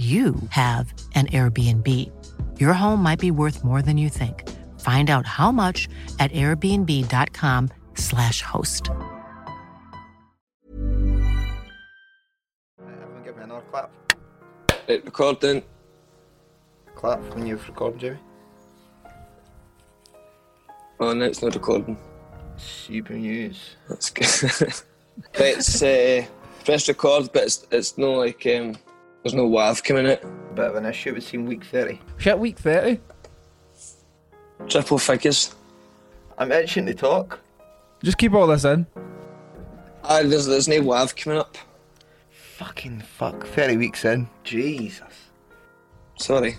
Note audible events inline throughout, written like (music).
you have an Airbnb. Your home might be worth more than you think. Find out how much at airbnb.com/slash host. Everyone give me another clap. Right, recording. Clap when you've recorded, Jamie. Oh, no, it's not recording. Super news. That's good. (laughs) but it's uh, press record, but it's it's no like um, there's no WAV coming out. Bit of an issue, it would seem week 30. Shit, week 30. Triple figures. I'm itching to talk. Just keep all this in. Ah, there's there's no WAV coming up. Fucking fuck. 30 weeks in. Jesus. Sorry.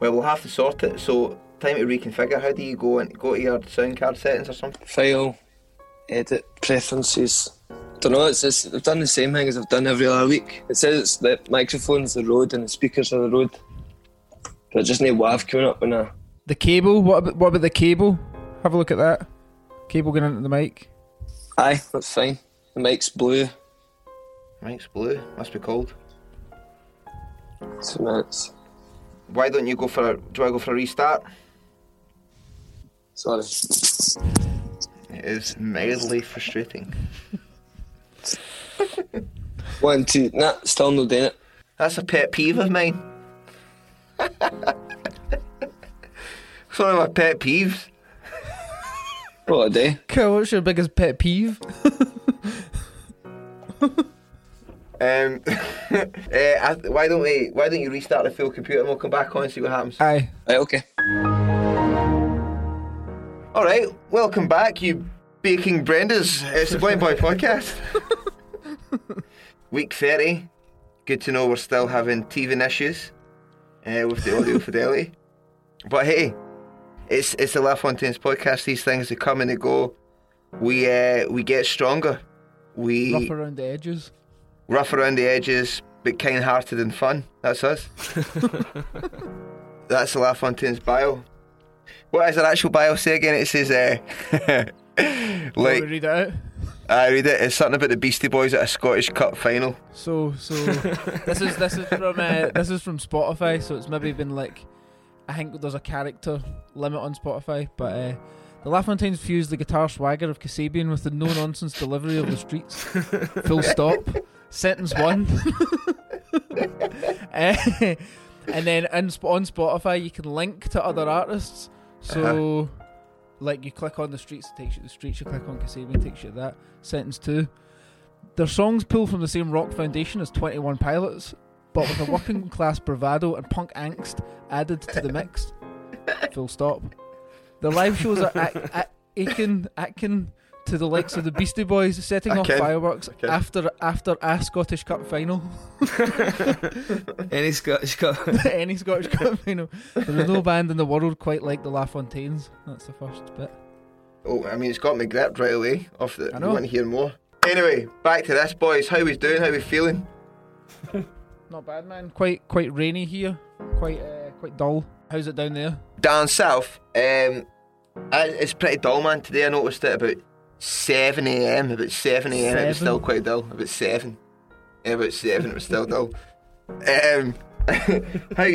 Well, we'll have to sort it. So, time to reconfigure. How do you go and go to your sound card settings or something? File, edit, preferences. Don't know. It's just, I've done the same thing as I've done every other week. It says it's the microphone's the Rode and the speakers are the Rode. But I just no WAV coming up when I. The cable. What about, what about the cable? Have a look at that. Cable going into the mic. Aye, that's fine. The mic's blue. Mic's blue. Must be cold. Two minutes. Why don't you go for a. Do I go for a restart? Sorry. It is mildly frustrating. (laughs) One, two. Nah, still no doing it. That's a pet peeve of mine. (laughs) it's one of my pet peeves. What a day. Cool. What's your biggest pet peeve? Um, (laughs) eh, I, why don't we? Why don't you restart the full computer and we'll come back on and see what happens? Aye. Right, okay. All right, welcome back, you baking Brendas. It's the Blind Boy (laughs) Podcast. Week thirty. Good to know we're still having teething issues uh, with the audio fidelity. (laughs) But hey, it's it's the LaFontaines podcast. These things they come and they go. We uh, we get stronger. We Rough around the edges. rough around the edges, but kind-hearted and fun. That's us. (laughs) That's the LaFontaines bio. What does their actual bio say again? It says, uh, (laughs) Like, like, read it out. I read it. It's something about the Beastie Boys at a Scottish Cup final. So, so this is this is from uh, this is from Spotify. So it's maybe been like, I think there's a character limit on Spotify, but uh, the LaFontaines fused the guitar swagger of Kasabian with the no nonsense delivery of the streets. (laughs) Full stop. Sentence one. (laughs) Eh, and then in, on Spotify, you can link to other artists. So, like, you click on the streets, it takes you to the streets. You click on Kasabian, it takes you to that. Sentence two. Their songs pull from the same rock foundation as 21 Pilots, but with a (laughs) working class bravado and punk angst added to the mix. Full stop. The live shows are at, ac- akin, akin to the likes of the Beastie Boys setting off Akin. fireworks Akin. after after a Scottish Cup final. (laughs) Any Scottish Cup. (laughs) Any Scottish Cup final. There is no band in the world quite like the LaFontaines. That's the first bit. Oh, I mean, it's got me gripped right away. Off the, I I know. want to hear more. Anyway, back to this, boys. How we doing? How we feeling? (laughs) Not bad, man. Quite quite rainy here. Quite uh, quite dull. How's it down there? Down south, um, I- it's pretty dull, man. Today I noticed it about 7 a.m. About 7 a.m. It was still quite dull. About 7. Yeah, about 7 it was still dull. Um, (laughs) how,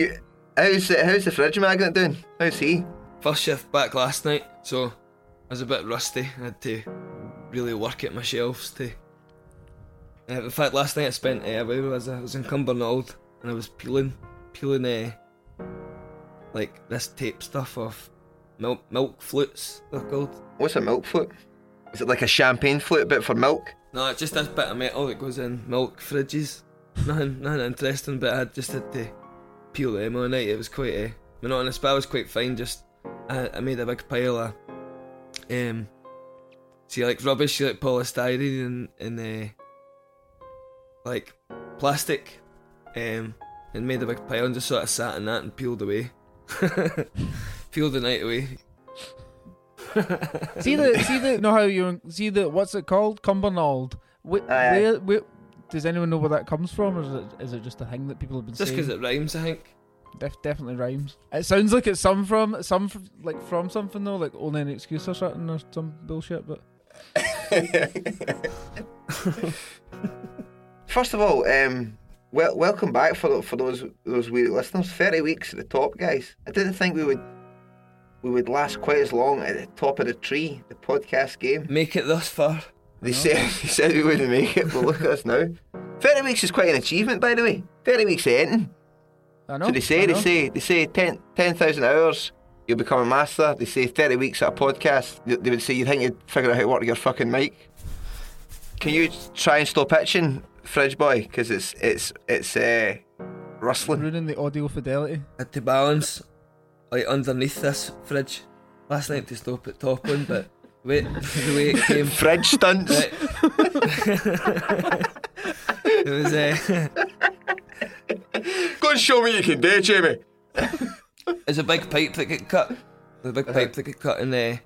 how's, the- how's the fridge magnet doing? How's he? First shift back last night, so I was a bit rusty. I had to really work at my shelves to. Uh, in fact, last night I spent uh, where was I? I was in Cumbernauld and I was peeling, peeling uh, like this tape stuff off milk milk flutes. They're called. What's a milk flute? Is it like a champagne flute bit for milk? No, it's just this bit of metal that goes in milk fridges. Nothing, nothing interesting, but I just had to peel them all night. It was quite a monotonous, but I was quite fine. Just I, I made a big pile of um, see like rubbish, like polystyrene and and uh, like plastic, um, and made a big pile and just sort of sat in that and peeled away, (laughs) peeled the night away. (laughs) see the see the know how you see the what's it called Cumbernauld. Wh- Aye, aye. where, where, does anyone know where that comes from, or is it is it just a thing that people have been saying? Just because it rhymes, I think. Def- definitely rhymes. It sounds like it's some from some f- like from something though, like only an excuse or something or some bullshit. But (laughs) First of all, um, well, welcome back for for those those wee listeners. Thirty weeks at the top, guys. I didn't think we would we would last quite as long at the top of the tree, the podcast game. Make it thus far. They said (laughs) they said we wouldn't make it, but look at us now. Thirty weeks is quite an achievement, by the way. Thirty weeks of editing. I know. So they say they say they say 10 10,000 hours. You'll become a master. They say thirty weeks at a podcast. They, they would say you think you'd figure out how to work your fucking mic. Can you try and stop itching, Fridge Boy? Because it's it's it's uh, rustling. ruining the audio fidelity. had to balance like underneath this fridge last night to stop it toppling, but (laughs) wait, the way it came, Fridge stunts. right. (laughs) it was uh, Go and show me you can do it, Jamie. it's a big pipe that got cut, the big pipe that got cut, and there.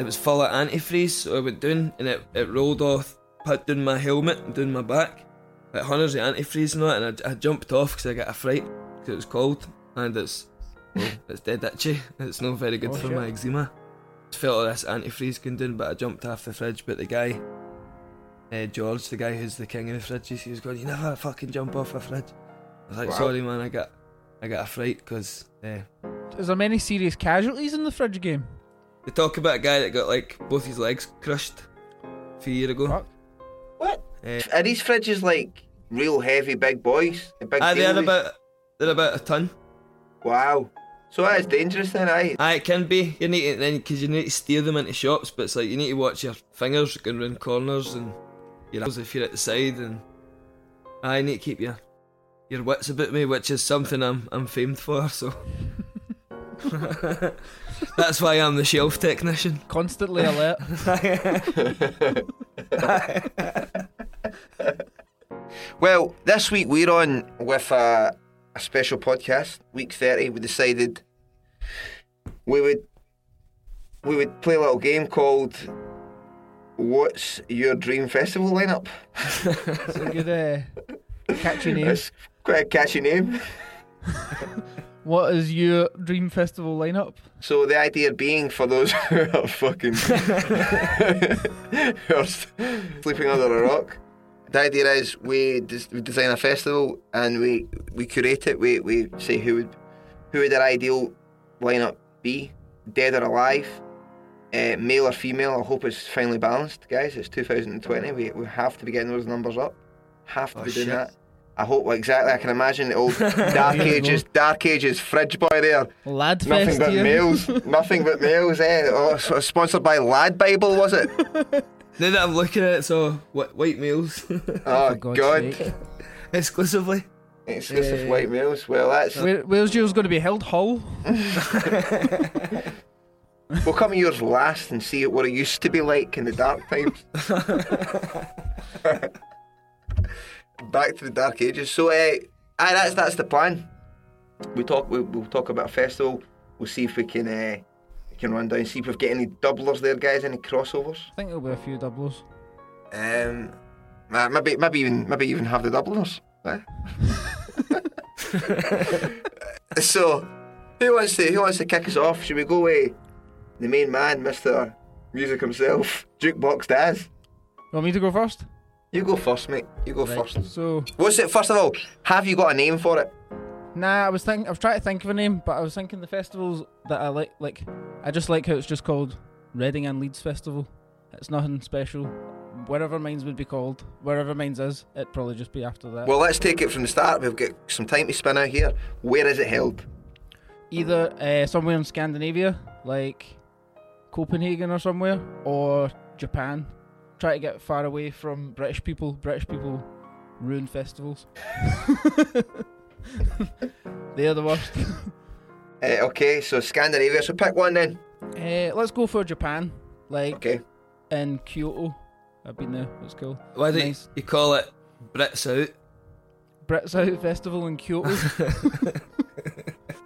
It was full of antifreeze. So I went down, and it, it rolled off, put down my helmet and down my back, like hundreds of antifreeze and that, and I, I jumped off because I got a fright because it was cold, and it's well, it's dead itchy. It's not very good Oh, for shit. my eczema. Felt all this antifreeze going down, but I jumped off the fridge. But the guy, uh, George, the guy who's the king of the fridges, he was going, "You never fucking jump off a fridge." I was like, Wow. "Sorry, man, I got, I got a fright because." Uh, Is there many serious casualties in the fridge game? They talk about a guy that got like both his legs crushed a few years ago. Fuck. What? Uh, Are these fridges like real heavy big boys? The big aye, they're about they're about a ton. Wow. So that is dangerous then, aye. Aye, it can be. You need to then because you need to steer them into shops, but it's like you need to watch your fingers going round corners and your elbows if you're at the side, and I need to keep your your wits about me, which is something I'm I'm famed for. So (laughs) that's why I'm the shelf technician. Constantly alert. (laughs) (laughs) Well, this week we're on with a, a special podcast. Week thirty, we decided we would we would play a little game called "What's Your Dream Festival Lineup?" It's a good uh, catchy name. It's quite a catchy name. (laughs) What is your dream festival lineup? So the idea being for those (laughs) who are fucking (laughs) who are sleeping under a rock, the idea is we, des- we design a festival and we we curate it. We we say who would who would their ideal lineup be, dead or alive, uh, male or female. I hope it's finally balanced, guys. It's 2020. We we have to be getting those numbers up. Have to Oh, be doing shit. that. I hope exactly. I can imagine the old (laughs) Dark Ages, Dark Ages fridge boy there. Lad Nothing but males. Nothing but males, eh? Oh, sponsored by Lad Bible, was it? (laughs) Now that I'm looking at it, so wh- white males (laughs) Oh, For God's God. sake. exclusively. Exclusive Eh. white males. Well, that's. Where, where's yours going to be held? Hull? (laughs) (laughs) We'll come to yours last and see what it used to be like in the dark times. Back to the dark ages. So, uh, aye, that's that's the plan. We talk. We, we'll talk about a festival. We'll see if we can uh, we can run down. See if we've got any doublers there, guys. Any crossovers? I think there'll be a few doublers. Um, uh, maybe maybe even maybe even have the doublers. What? (laughs) so, who wants to who wants to kick us off? Should we go with the main man, Mister Music himself, Jukebox Daz? Want me to go first? You go first, mate. You go Right, first. So, What's it? First of all, have you got a name for it? Nah, I was thinking. I was trying to think of a name, but I was thinking the festivals that I like. Like, I just like how it's just called Reading and Leeds Festival. It's nothing special. Wherever mine's would be called, wherever mine's is, it'd probably just be after that. Well, let's take it from the start. We've got some time to spin out here. Where is it held? Either uh, somewhere in Scandinavia, like Copenhagen or somewhere, or Japan. Try to get far away from British people. British people ruin festivals. (laughs) they (laughs) are the worst. (laughs) Uh, okay, so Scandinavia. So pick one then. Uh, let's go for Japan, like Okay. in Kyoto. I've been there. It's cool. Why do Nice. you call it Brits out? Brits Out Festival in Kyoto. (laughs)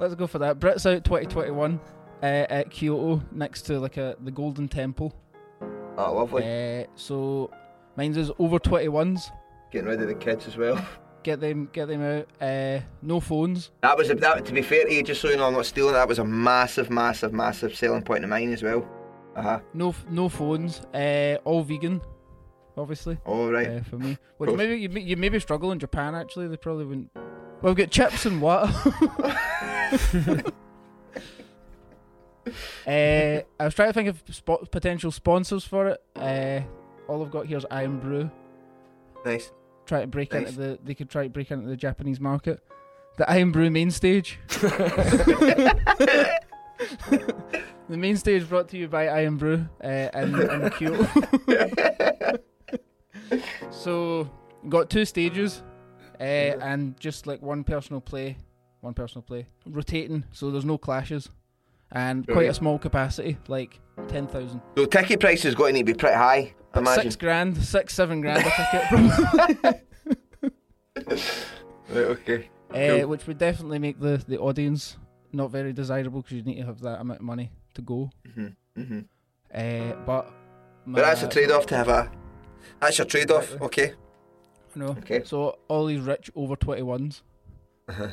let's go for that. Brits Out 2021 uh, at Kyoto, next to like a the Golden Temple. Oh, lovely. Uh, so mine's is over 21s. Getting rid of the kids as well. Get them, get them out. Uh, no phones. That was a, that. To be fair to you, just so you know, I'm not stealing. That was a massive, massive, massive selling point of mine as well. Uh huh. No, no phones. Uh, all vegan, obviously. All right. uh, for me. Which maybe you, may- you maybe struggle in Japan. Actually, they probably wouldn't. Well, we've got chips and water. (laughs) uh, I was trying to think of spo- potential sponsors for it. Uh, all I've got here is Irn-Bru. Nice. Try to break Nice. into the. They could try to break into the Japanese market. The Irn-Bru main stage. (laughs) (laughs) the main stage brought to you by Irn-Bru uh, in, in Kyoto. so got two stages, uh, and just like one personal play, one personal play rotating, so there's no clashes, and quite a small capacity, like ten thousand. So ticket price is going to be pretty high. Imagine. Six grand, six seven grand a ticket, probably. Right. Okay. uh, Cool. which would definitely make the the audience not very desirable because you need to have that amount of money to go. Mm-hmm. Uh, but But that's a trade-off to have a. That's your trade-off. Exactly. Okay. No. Okay. So all these rich over twenty ones. Uh-huh.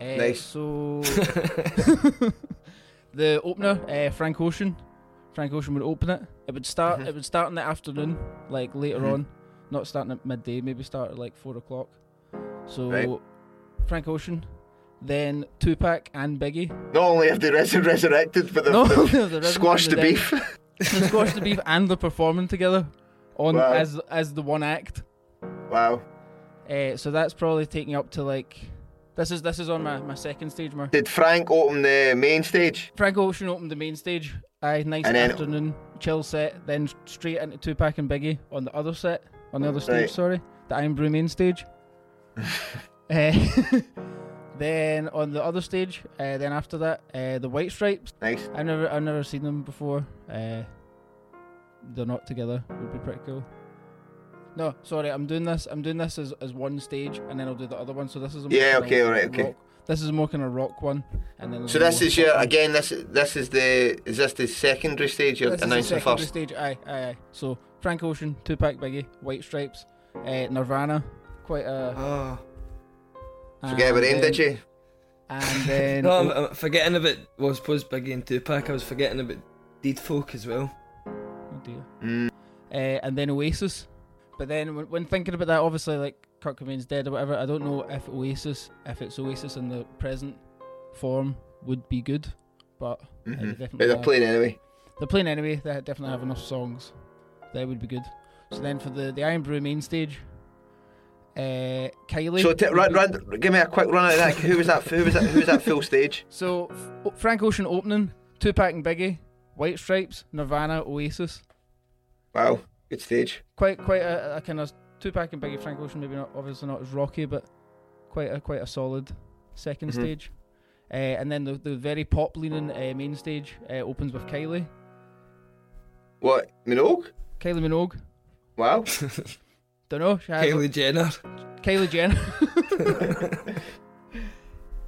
Uh, Nice. So (laughs) (laughs) the opener, uh, Frank Ocean. Frank Ocean would open it. It would start. Mhm. It would start in the afternoon, like later Mhm. on, not starting at midday. Maybe start at like four o'clock. So Right. Frank Ocean, then Tupac and Biggie. Not only have they res- resurrected, but they've, No, they've squashed the the beef. They squashed the beef (laughs) and they're performing together on Wow. as as the one act. wow. Uh, so that's probably taking up to like this is this is on my, my second stage mark. Did Frank open the main stage? Frank Ocean opened the main stage. Aye, nice And then- afternoon, chill set. Then straight into Tupac and Biggie on the other set, on the other stage. Sorry, the Irn-Bru main stage. uh, (laughs) (laughs) then on the other stage, uh, then after that, uh, the White Stripes. Nice. I've never I've never seen them before. Uh, they're not together. Would be pretty cool. No, sorry, I'm doing this. I'm doing this as, as one stage, and then I'll do the other one. So this is a Yeah, okay, alright, okay. rock- This is more kind of rock one, and then So this is your one. again. This this is the is this the secondary stage? You're This is the announcing secondary first. stage. Aye, aye, aye. So Frank Ocean, Tupac, Biggie, White Stripes, uh, Nirvana, quite a. Oh. Forget about and him, did you? And (laughs) then No, I'm, I'm forgetting about. Well, I suppose Biggie and Tupac. I was forgetting about Deed Folk as well. oh dear. Mm. uh, and then Oasis. But then when, when thinking about that, obviously like Kurt Cobain's dead or whatever, I don't know if Oasis, if it's Oasis in the present form, would be good. But uh, they Mhm. definitely they're have- playing anyway. they're playing anyway. They definitely have enough songs. That would be good. So then for the the Irn-Bru main stage, uh, Kylie. So t- run, run, give me a quick run out of that. Who was that? Who was that? Who was that full (laughs) stage? So F- Frank Ocean opening, Tupac and Biggie, White Stripes, Nirvana, Oasis. Wow, good stage. Quite quite a, a kind of Tupac and Biggie, Frank Ocean. Maybe not obviously not as rocky, but quite a quite a solid 2nd Mhm. stage. Uh, and then the the very pop leaning uh, main stage uh, opens with Kylie, What Minogue? Kylie Minogue. Wow. (laughs) Don't know. She has Kylie Jenner. Kylie Jenner. (laughs)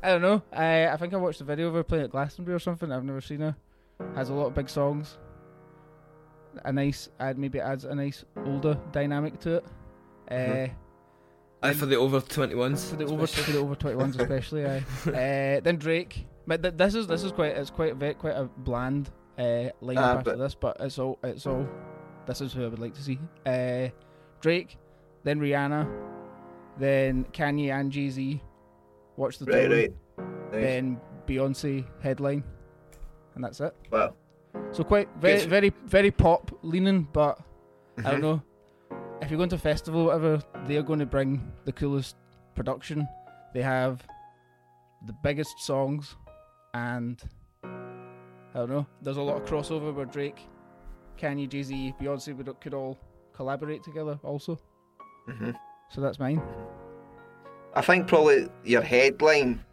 I don't know. I I think I watched a video of her playing at Glastonbury or something. I've never seen her. Has a lot of big songs. A nice, add maybe adds a nice older dynamic to it. Uh, Mhm. Aye, for the over 21s. for the over for the over twenty ones especially. Aye. (laughs) uh, then Drake. But th- this is this is quite it's quite a very quite a bland uh, lineup Ah, after this, but it's all it's all. This is who I would like to see. Uh, Drake, then Rihanna, then Kanye and Jay Z. Watch the Right, Throne, right. Nice. Then Beyonce headline, and that's it. Well, So quite very very very pop leaning, but I don't know. If you're going to a festival, or whatever, they're going to bring the coolest production. They have the biggest songs, and I don't know. There's a lot of crossover where Drake, Kanye, Jay Z, Beyonce would could all collaborate together also. Mhm. So that's mine. I think probably your headline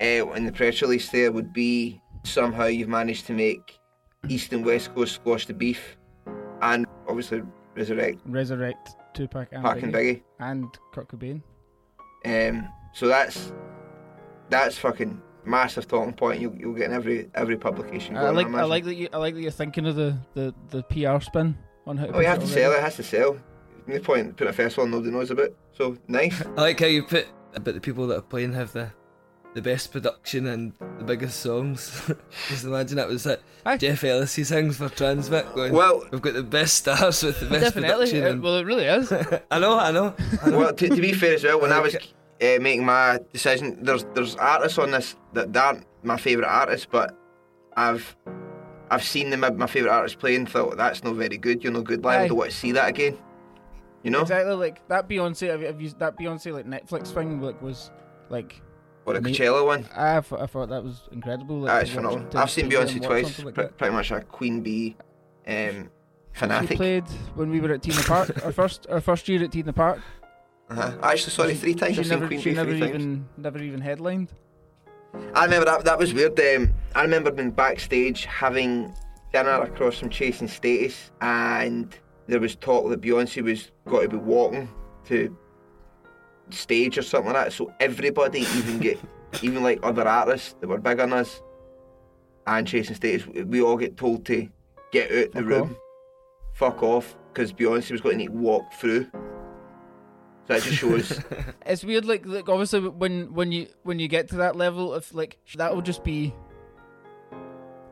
uh, in the press release there would be somehow you've managed to make East and West Coast squash the beef, and obviously resurrect Resurrect Tupac and Pac Biggie, and Biggie. and Kurt Cobain. Um, so that's that's fucking massive talking point. You'll, you'll get in every every publication. I going, like I imagine. like that you I like that you're thinking of the, the, the PR spin on how. To Oh, you have to already. sell it. It has to sell. No point putting a festival nobody knows about. So nice. I like how you put about the people that are playing have the the best production and the biggest songs. (laughs) Just imagine that was it. Aye. Jeff Ellis he sings for Transmit going. Well, We've got the best stars with the best Definitely. production. and- well, it really is. I (laughs) know, I know. I know. well, to, to be fair as well, when I was uh, making my decision, there's there's artists on this that, that aren't my favourite artists, but I've I've seen them my favourite artists play and thought that's not very good. You're no good live. Aye. I don't want to see that again. You know, Exactly like that Beyonce. Have you, have you that Beyonce like Netflix thing? Like was like or the Coachella one. I thought, I thought that was incredible. Like, That's phenomenal. I've seen to go and Beyonce twice. like that. pretty much a Queen Bee um, She fanatic. played when we were at T in the Park. our first our first year at T in the Park. Uh-huh. I actually saw it three times. She I've seen never Queen she Bee never three times. even never even headlined. I remember that that was weird. Um, I remember being backstage having dinner across from Chase & Status, and there was talk that Beyonce was got to be walking to stage or something like that. So everybody, even get (laughs) even like other artists that were bigger than us, and Chase & Status, we all get told to get out the room, off. fuck off, because Beyonce was going to need to walk through. So that just shows. (laughs) It's weird. Like like obviously when when you when you get to that level of like that will just be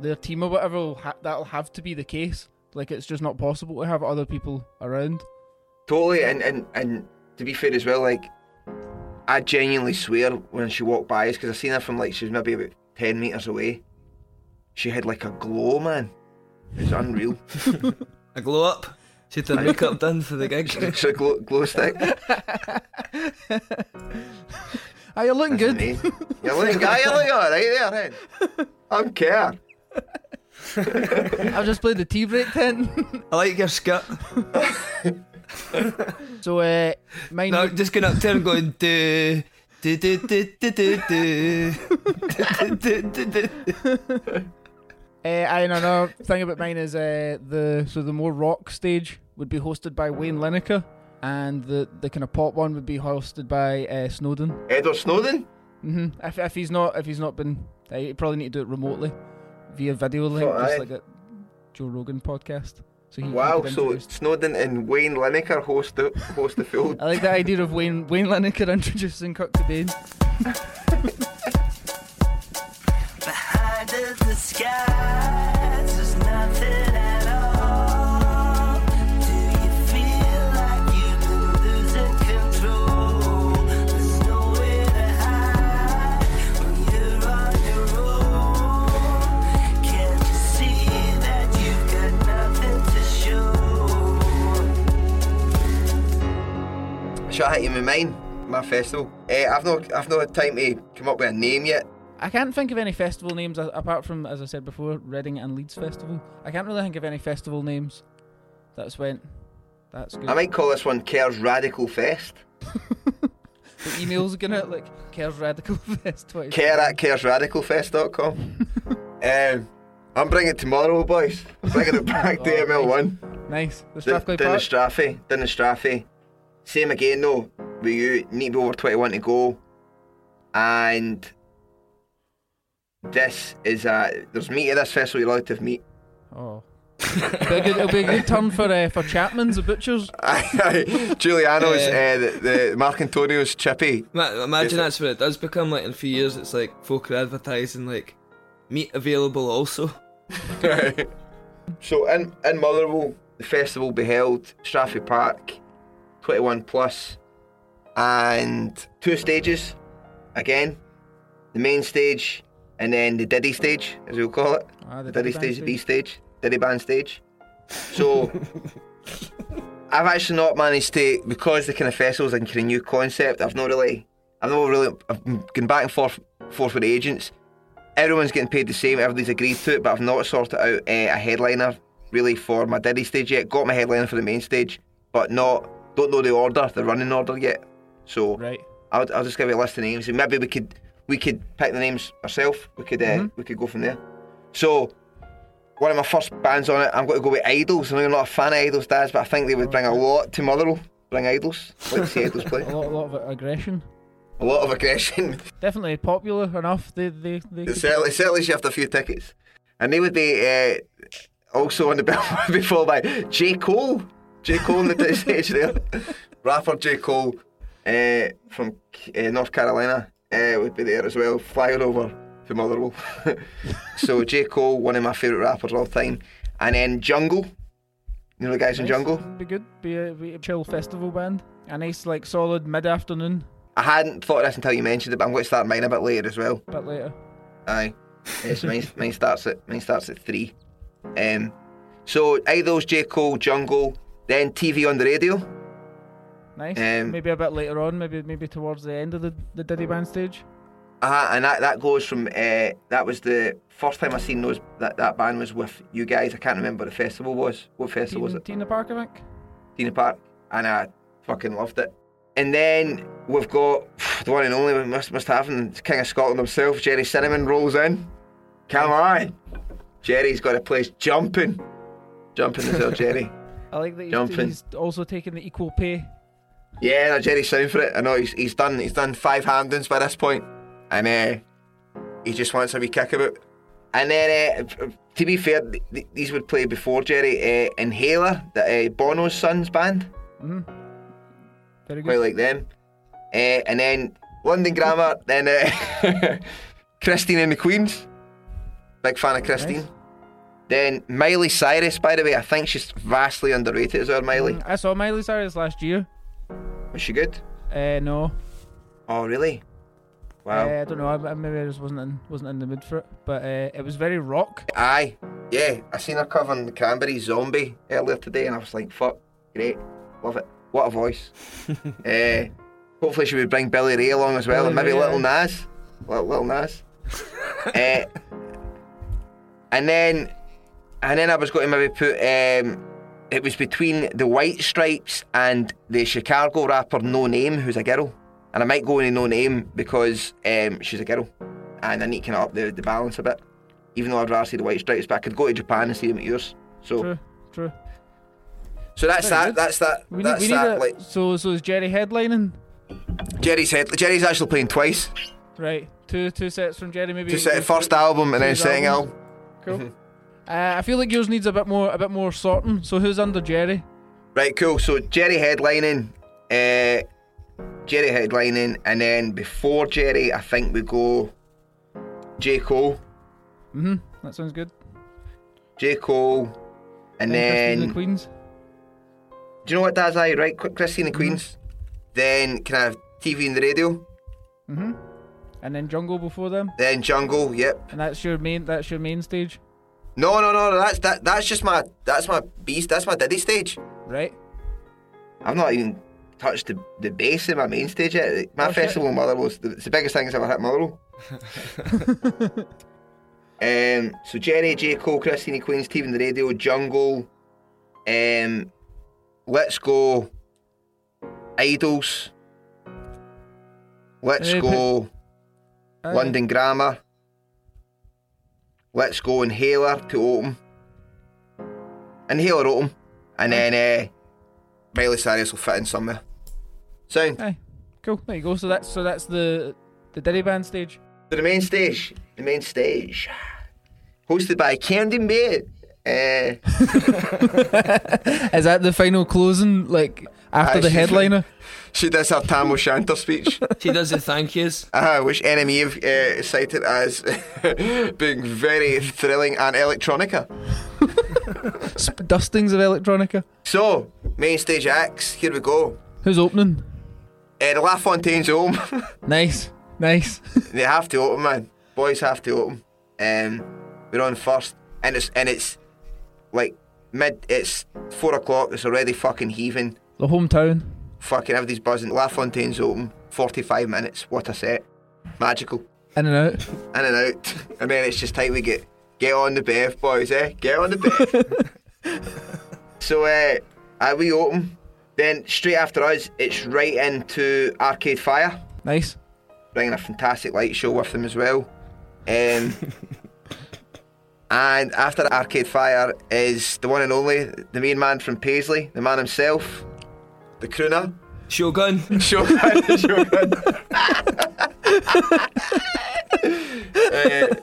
their team or whatever. Will ha- that'll have to be the case. Like it's just not possible to have other people around. Totally, and, and, and to be fair as well, like, I genuinely swear when she walked by us, because I seen her from like, she was maybe about 10 metres away. She had like a glow, man. It was unreal. (laughs) A glow up. She had her makeup done for the gig. It's a glow, glow stick. Ah, you're (laughs) looking good. Amazing. You're looking, guy, you're looking alright there, then. I don't care. I've just played the tea break tent. I like your skirt. (laughs) so, uh, mine. No, just Going to, going, do. do, do, do, do, do, do. do, do, do. Uh, I don't know. Thing about mine is uh, the so the more rock stage would be hosted by Wayne Lineker, and the the kind of pop one would be hosted by uh, Snowden. Edward Snowden. hmm If, if he's not if he's not been, uh, you probably need to do it remotely, via video link, just like a Joe Rogan podcast. So he, he Wow, so introduce- Snowden and Wayne Lineker host the, host the full. (laughs) I like the idea of Wayne Wayne Lineker introducing Kurt Cobain. Behind the skies, there's nothing to show? Shall I hit you with mine? My festival. Uh, I've not I've not had time to come up with a name yet. I can't think of any festival names apart from, as I said before, Reading and Leeds Festival. I can't really think of any festival names that's went. That's good. I might call this one Kerr's Radical Fest. (laughs) the emails are going out like Kerr's Radical (laughs) Fest. 20. Kerr at kerrsradicalfest.com. (laughs) um, I'm bringing it tomorrow, boys. I'm bringing it back to Oh, ML1. Nice. The Down Strathclyde the Park. Straffy. Down the Straffy. Same again though. With you, need to be over 21 to go. And this is a. There's meat at this festival, you're allowed to have meat. oh, It'll be a good, it'll be a good turn for uh, for Chapman's, the butchers. Aye, aye. Giuliano's, Yeah. uh, the, the Mark Antonio's chippy. Ma- imagine Is that's what it does become like in a few years. It's like folk are advertising like meat available also. (laughs) So in in Motherwell, the festival will be held Stratford Park, twenty one plus, and two stages. Again, the main stage and then the Diddy stage, as we'll call it. Ah, the Diddy Diddy stage, the B stage, Diddy band stage. So (laughs) I've actually not managed to because the kind of festivals and kind of new concept. I've not really, I've not really, I've gone back and forth, forth with the agents. Everyone's getting paid the same. Everybody's agreed to it, but I've not sorted out uh, a headliner really for my Diddy stage yet. Got my headliner for the main stage, but not don't know the order, the running order yet. So Right. I'll, I'll just give you a list of names, and maybe we could we could pick the names ourselves. We could uh, we could go from there. So one of my first bands on it, I'm going to go with IDLES. I know you're not a fan of IDLES, Daz, but I think they would bring a lot to Motherwell. Bring IDLES. Like to see IDLES play. (laughs) A lot, a lot of aggression. A lot of aggression. (laughs) Definitely popular enough. They they they. It certainly, certainly shift a few tickets, and they would be uh, also on the (laughs) bill before by J Cole. J Cole on the stage there. Rapper J Cole uh, from uh, North Carolina uh, would be there as well, flying over to Motherwell. (laughs) so J Cole, one of my favourite rappers of all time, and then Jungle. You know the guys in Jungle. Be good. Be a, be a chill festival band. A nice like solid mid afternoon. I hadn't thought of this until you mentioned it, but I'm going to start mine a bit later as well. A bit later. Aye. (laughs) Yes, mine, mine starts at mine starts at three. Um, so IDLES, J Cole, Jungle, then TV on the radio. Nice. Um, maybe a bit later on. Maybe maybe towards the end of the the Diddy band stage. Uh, and that, that goes from uh, that was the first time I seen those that, that band was with you guys. I can't remember what the festival was. What festival was it? T in the Park, I think. T in the Park, and I fucking loved it. And then we've got (sighs) the one and only we must must have him, King of Scotland himself, Gerry Cinnamon rolls in. Come on, Gerry's got a place jumping, jumping as well, Gerry. (laughs) I like that he's, Jumping. he's also taking the equal pay. Yeah, no, Gerry's sound for it. I know he's he's done he's done five handings by this point, and uh, he just wants a wee kick about. And then, uh, to be fair, th- th- these would play before Gerry. Uh, Inhaler, the uh, Bono's son's band, Very good. quite good. like them. Uh, and then London Grammar, then uh, (laughs) Christine and the Queens. Big fan of Christine. Nice. Then Miley Cyrus, by the way, I think she's vastly underrated as well. Miley, Mm, I saw Miley Cyrus last year. was she good? Uh, no. Oh, really? Wow. Uh, I don't know. I, maybe I just wasn't in wasn't in the mood for it. But uh, it was very rock. Aye, yeah. I seen her covering the Cranberry Zombie earlier today, and I was like, "Fuck, great, love it. What a voice." (laughs) uh, hopefully, she would bring Billy Ray along as well, and maybe Ray, Little. Nas, little, little Nas. (laughs) uh, and then, and then I was going to maybe put. Um, it was between the White Stripes and the Chicago rapper Noname, who's a girl. And I might go into Noname because um, she's a girl, and I need to kind of up the, the balance a bit even though I'd rather see the White Stripes, but I could go to Japan and see them at yours. So, True, true. so that's Very that. good. That's that. We need, that's we need that. a, like so so is Gerry headlining? Gerry's head. Gerry's actually playing twice. Right, two two sets from Gerry maybe. To set first album and then Two second album. Cool. Uh, I feel like yours needs a bit more a bit more sorting. So who's under Gerry? Right, cool. So Gerry headlining, uh, Gerry headlining, and then before Gerry, I think we go J Cole, Mhm. That sounds good. J Cole, and Christine then and Queens. do you know what that's I right? Christine and Queens. Then can I have TV and the radio? Mhm. And then Jungle before them. Then Jungle. Yep. And that's your main that's your main stage, No, no, no. That's that. That's just my. That's my beast. That's my Diddy stage. right? I've not even touched the, the bass in my main stage yet. My Oh, shit. festival in Motherwell was the, it's the biggest thing that's ever hit Motherwell. (laughs) um, so Gerry, J. Cole, Christine Queen, and the Radio, Jungle, um, Let's Go, IDLES, Let's Go, London Grammar, Let's Go Inhaler to open. Inhaler open. And then uh, Miley Cyrus will fit in somewhere. Sound. Aye. Cool. There you go. So that's so that's the the Diddy band stage. The main stage. The main stage. Hosted by Camden Bay Uh, Is that the final closing? Like after Aye, the headliner? she does her Tam O'Shanter speech, (laughs) She does the thank yous. uh, which NME have uh, cited as (laughs) being very thrilling and electronica. (laughs) Sp- dustings of electronica. So, main stage acts, here we go. Who's opening? Uh, the LaFontaines home. Nice, nice. they have to open, man. Boys have to open. Um, we're on first, and it's and it's like mid. It's four o'clock. It's already fucking heaving. The hometown. Fucking everybody's buzzing. LaFontaines open. Forty-five minutes. What a set. Magical. In and out. In and out. (laughs) And then it's just time we get get on the bev, boys. Eh? Get on the bev. (laughs) so uh, uh, we open. Then straight after us, it's right into Arcade Fire. Nice. bringing a fantastic light show with them as well. Um, (laughs) and after Arcade Fire is the one and only, the main man from Paisley, the man himself, the crooner, (laughs) Shogun. Shogun. Shogun. (laughs) uh,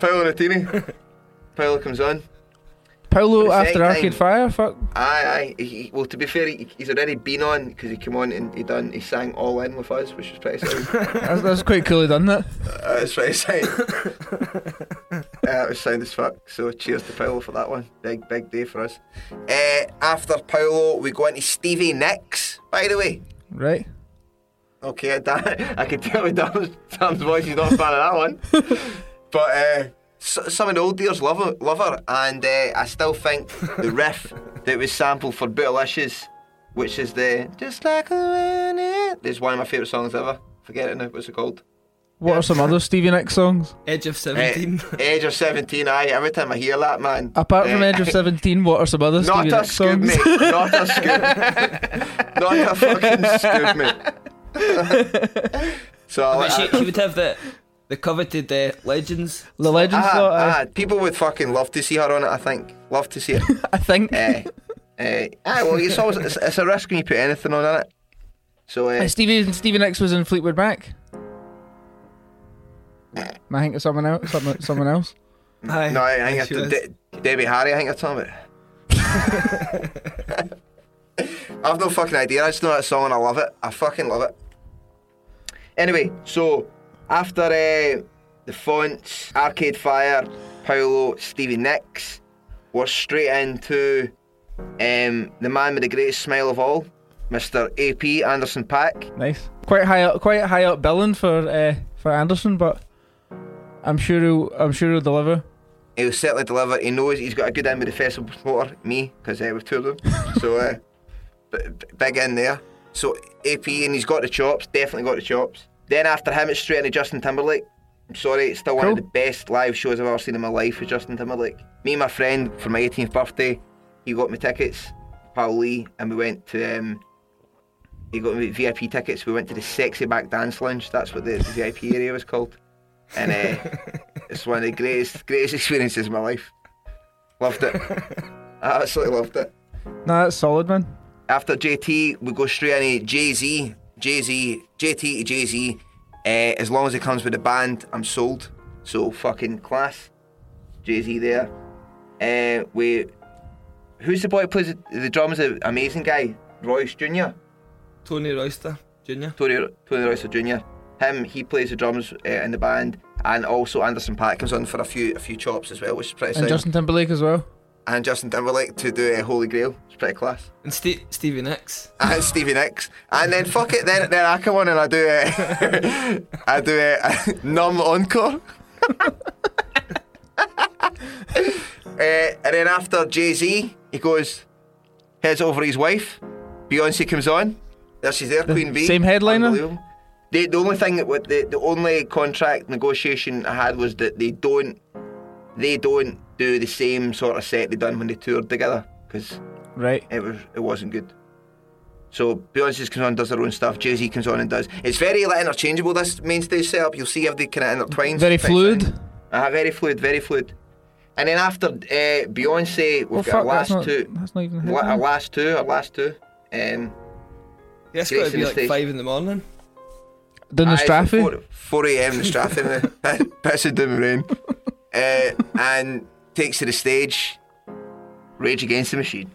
Paolo Nutini. Paolo comes on. Paolo after Arcade time. Fire. Fuck. Aye, aye. He, well, to be fair, he, he's already been on because he came on and he done. He sang all in with us, which was pretty (laughs) sick. That's, that's quite cool. He done that. Uh, That's pretty sick. (laughs) uh, it was sound as fuck. So cheers to Paolo for that one. Big, big day for us. Uh, after Paolo, we go into Stevie Nicks. By the way, Right. okay, Dan, (laughs) I can tell with Dan's, voice he's not a fan of that one. but uh, some of the old dears love her, love her, and uh, I still think the (laughs) riff that was sampled for Bootylicious, which is the just like a minute, is one of my favourite songs ever. Forget it now. What's it called? What are some other Stevie Nicks songs? Edge of Eh, 17. Age of 17, aye. Every time I hear that, man. Apart from eh, Edge of Seventeen, what are some other Not Stevie a Nicks scoop, songs? mate. Not a scoop. (laughs) Not a fucking scoop, mate. (laughs) so, I, But she, she would have the the coveted uh, legends. The Legends ah, slot. aye. ah, people would fucking love to see her on it, I think. Love to see it. (laughs) I think. uh, uh, ah, well, it's, always, it's, it's a risk when you put anything on it. So, uh, Uh, Stevie Stevie Nicks was in Fleetwood Mac. Am I thinking of someone else? Someone, someone else? (laughs) Aye, no, I think she it's was. De- Debbie Harry, I think it's talking about. (laughs) I've no fucking idea. I just know that song and I love it. I fucking love it. Anyway, so after uh, the fonts, Arcade Fire, Paolo, Stevie Nicks, we're straight into um, the man with the greatest smile of all, Mr. AP Anderson Paak. Nice. Quite high up. Quite high up billing for uh, for Anderson, but I'm sure he'll I'm sure he'll deliver. He'll certainly deliver. He knows he's got a good in with the festival promoter, me, because uh, we've toured him. so, uh, b- b- big in there. So, AP, and he's got the chops, definitely got the chops. Then after him, it's straight into Justin Timberlake. I'm sorry, it's still one of the best live shows I've ever seen in my life with Justin Timberlake. Me and my friend, for my 18th birthday, he got me tickets, Paul Lee, and we went to, um, he got me VIP tickets. We went to the Sexy Back Dance Lounge, that's what the, the VIP area was called. And uh, (laughs) it's one of the greatest, greatest experiences of my life. Loved it. I (laughs) absolutely loved it. Nah, that's solid, man. After JT, we go straight into Jay Z. Jay Z, JT to Jay Z. Uh, as long as it comes with a band, I'm sold. So fucking class. Jay Z there. Uh, we, who's the boy who plays the, the drums? The amazing guy, Royce Jr. Tony Royster Jr. Tony Tony Royce Jr. Him, he plays the drums uh, in the band, and also Anderson Paak comes on for a few a few chops as well, which is pretty And sick. Justin Timberlake as well. And Justin Timberlake to do uh, Holy Grail. It's pretty class. And Ste- Stevie Nicks. (laughs) and Stevie Nicks. And then fuck it, then then I come on and I do it. (laughs) I do a, a numb encore. (laughs) Uh, and then after Jay Z, he goes heads over his wife. Beyonce comes on. There she's there, Queen Bee. same headliner? The, the only thing that the, the only contract negotiation I had was that they don't they don't do the same sort of set they done when they toured together because Right. it was it wasn't good. So Beyonce comes on and does her own stuff. Jay Z comes on and does. It's very like, interchangeable. This main stage setup. You'll see everything kind of intertwine. Very fluid. fine. Uh, very fluid. Very fluid. And then after uh, Beyonce, we've Well, got our fuck, that's last not, two. that's not even la- Our last two. Our last two. Um, That's Grace got to be like stage. five in the morning. Done the aye, so Straffy. 4, 4 a.m. in the Strathie, (laughs) pissing down the rain. Uh, (laughs) and takes to the stage Rage Against the Machine.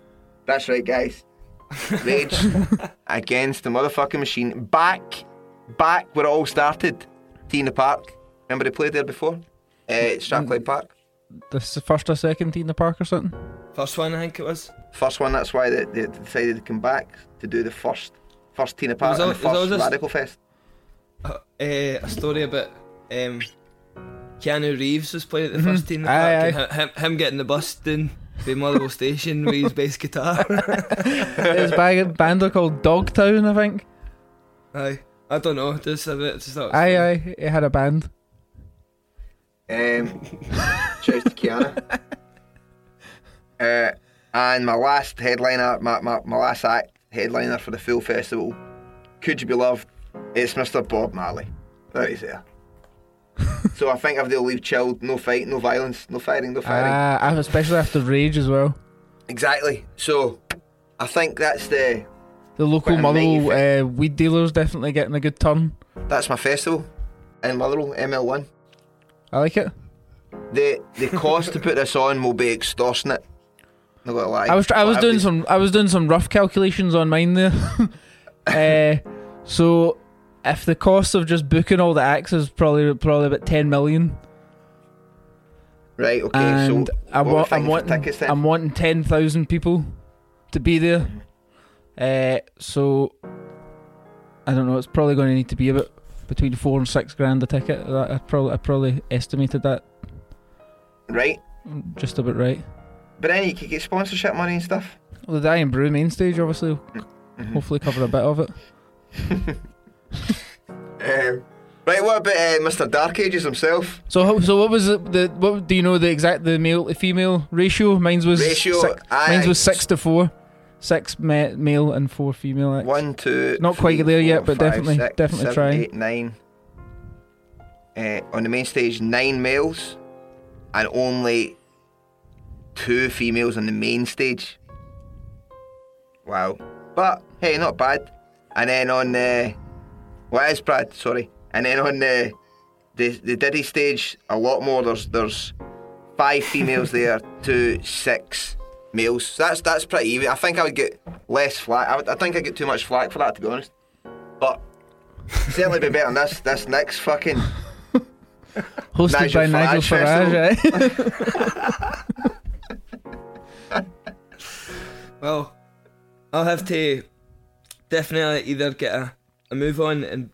That's right, guys. Rage (laughs) Against the motherfucking machine. Back, back where it all started. T in the Park. Remember they played there before? Uh, Strathclyde Park. This is the first or second team in the park or something. First one, I think it was. First one, that's why they, they decided to come back to do the first first T in the Park Was and all- the was all first this- Radical Fest. Uh, a story about um, Keanu Reeves was playing at the first team the Aye, park, aye. and him, him getting the bus down the Motherwell Station with his bass guitar. (laughs) His bag, band are called Dogtown, I think. aye, I don't know. Just a bit. Just thought it Aye, funny. aye. He had a band. Um, shouts to Kiana. (laughs) Uh, and my last headliner, my, my, my last act headliner for the full festival, Could You Be Loved? It's Mr. Bob Marley. There he's there. So I think if they'll leave chilled, no fight, no violence, no fighting, no fighting. Ah, especially after Rage as well. exactly. So I think that's the The local Motherwell uh, weed dealers definitely getting a good turn. that's my festival in Motherwell, ML1. I like it. The the cost to put this on will be extortionate. Not gonna lie. I was I was doing some I was doing some rough calculations on mine there. (laughs) uh, so if the cost of just booking all the acts is probably probably about ten million, right. Okay, and so I'm, wa- I'm wanting tickets? I'm wanting ten thousand people to be there. Uh, so I don't know. It's probably going to need to be about between four and six grand a ticket. That- I probably I probably estimated that right. just about right. But then you could get sponsorship money and stuff. Well, the Dying Brew main stage obviously Mm-hmm. hopefully cover a bit of it. (laughs) (laughs) Um, right, what about uh, Mr. Dark Ages himself? So, how- so what was it? The what do you know the exact the male to female ratio? Mine's was Ratio, Six, aye. mine's was six to four, six ma- male and four female. acts. One, two, Not quite there yet, but definitely- definitely seven, trying. eight, nine. Uh, on the main stage, nine males and only two females on the main stage. Wow. But hey, not bad. And then on the what is Brad? Sorry. And then on the the the Diddy stage, a lot more. There's there's five females there (laughs) to six males. So that's that's pretty even. I think I would get less flack. I, would, I think I get too much flack for that to be honest. But certainly be better than this this next fucking (laughs) Hosted Nigel by Nigel Farage Farage. eh? (laughs) Well, I'll have to definitely either get a, a move on and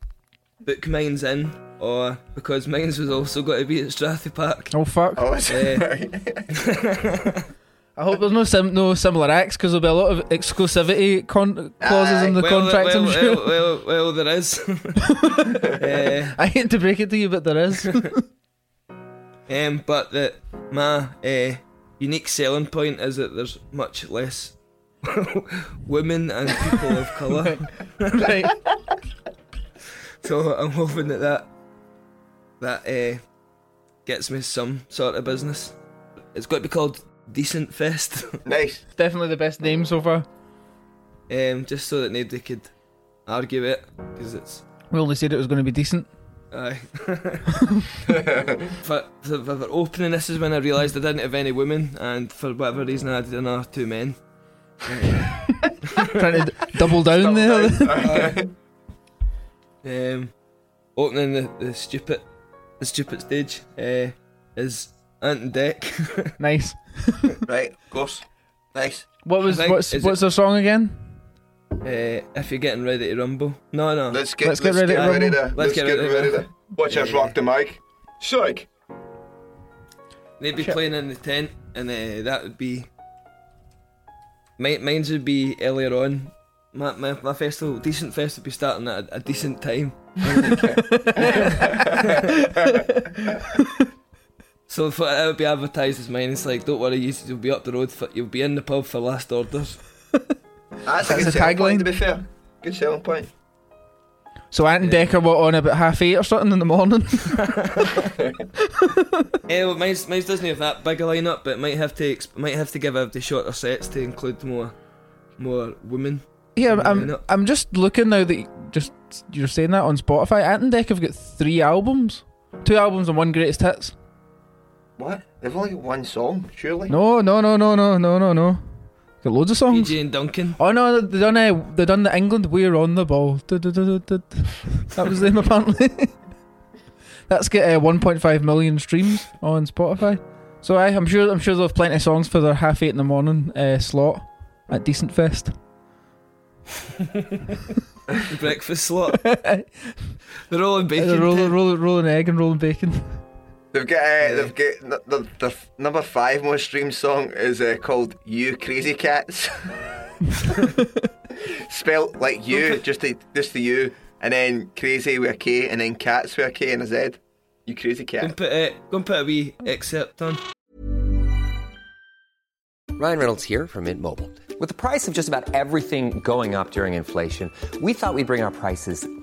book mines in, or because mines was also got to be at Strathy Park. oh fuck! oh, is it? Eh. (laughs) I hope there's no sim- no similar acts because there'll be a lot of exclusivity con- clauses in the well, contract. well, I'm sure. well, well, well, there is. Eh, (laughs) (laughs) I hate to break it to you, but there is. um, but the my uh, unique selling point is that there's much less (laughs) women and people of colour. (laughs) right. (laughs) So I'm hoping that that that uh, gets me some sort of business. It's got to be called Decent Fest, nice. Definitely the best name so far. um, just so that nobody could argue it, because it's We only said it was going to be decent. aye. for, for, for opening this is when I realised I didn't have any women, and for whatever reason I added another two men. (laughs) Trying to d- double down there. (laughs) Um, opening the, the stupid the stupid stage uh, is Ant and Dec. (laughs) nice. right, of course. Nice. What was I think- what's is what's their song again? Uh, if you're getting ready to rumble. No, no. Let's get Let's get ready to ready rumble. to Let's get ready to rumble. Watch us Yeah. rock the mic. Psych. They'd be Shit. playing in the tent, and uh, that would be. Mine, mine's would be earlier on. My, my, my festival, decent fest, would be starting at a, a decent time. so (laughs) for, it would be advertised as mine. It's like, don't worry, you- you'll be up the road. For, you'll be in the pub for last orders. That's, a That's good a tagline. to be fair. Good selling point. So Ant and Decker were on about half eight or something in the morning. (laughs) Eh, well, mine's, mine's doesn't have that big a lineup, but might have to exp- might have to give out the shorter sets to include more more women. yeah, Yeah, I'm no. I'm just looking now that you, just you're saying that on Spotify. Ant and Dec have got three albums, two albums and one greatest hits. What? They've only got one song, surely. No, no, no, no, no, no, no, no. Got loads of songs. PJ and Duncan. Oh no, they done uh, they done the England. We're on the ball. That was them apparently. (laughs) That's get uh, 1.5 million streams on Spotify. So I, I'm sure I'm sure they'll have plenty of songs for their half eight in the morning uh, slot at Decent Fest. (laughs) Breakfast slot. (laughs) They're rolling bacon. They're rolling, rolling, rolling egg and rolling bacon. They've got uh, they've got the, the, the f- number five most streamed song is uh, called "You Crazy Cats," (laughs) spelled like you, just the just the you, and then crazy with a K, and then cats with a K and a Z. You crazy Go and cat. put, uh, go and put a wee excerpt on. Ryan Reynolds here from Mint Mobile. With the price of just about everything going up during inflation, we thought we'd bring our prices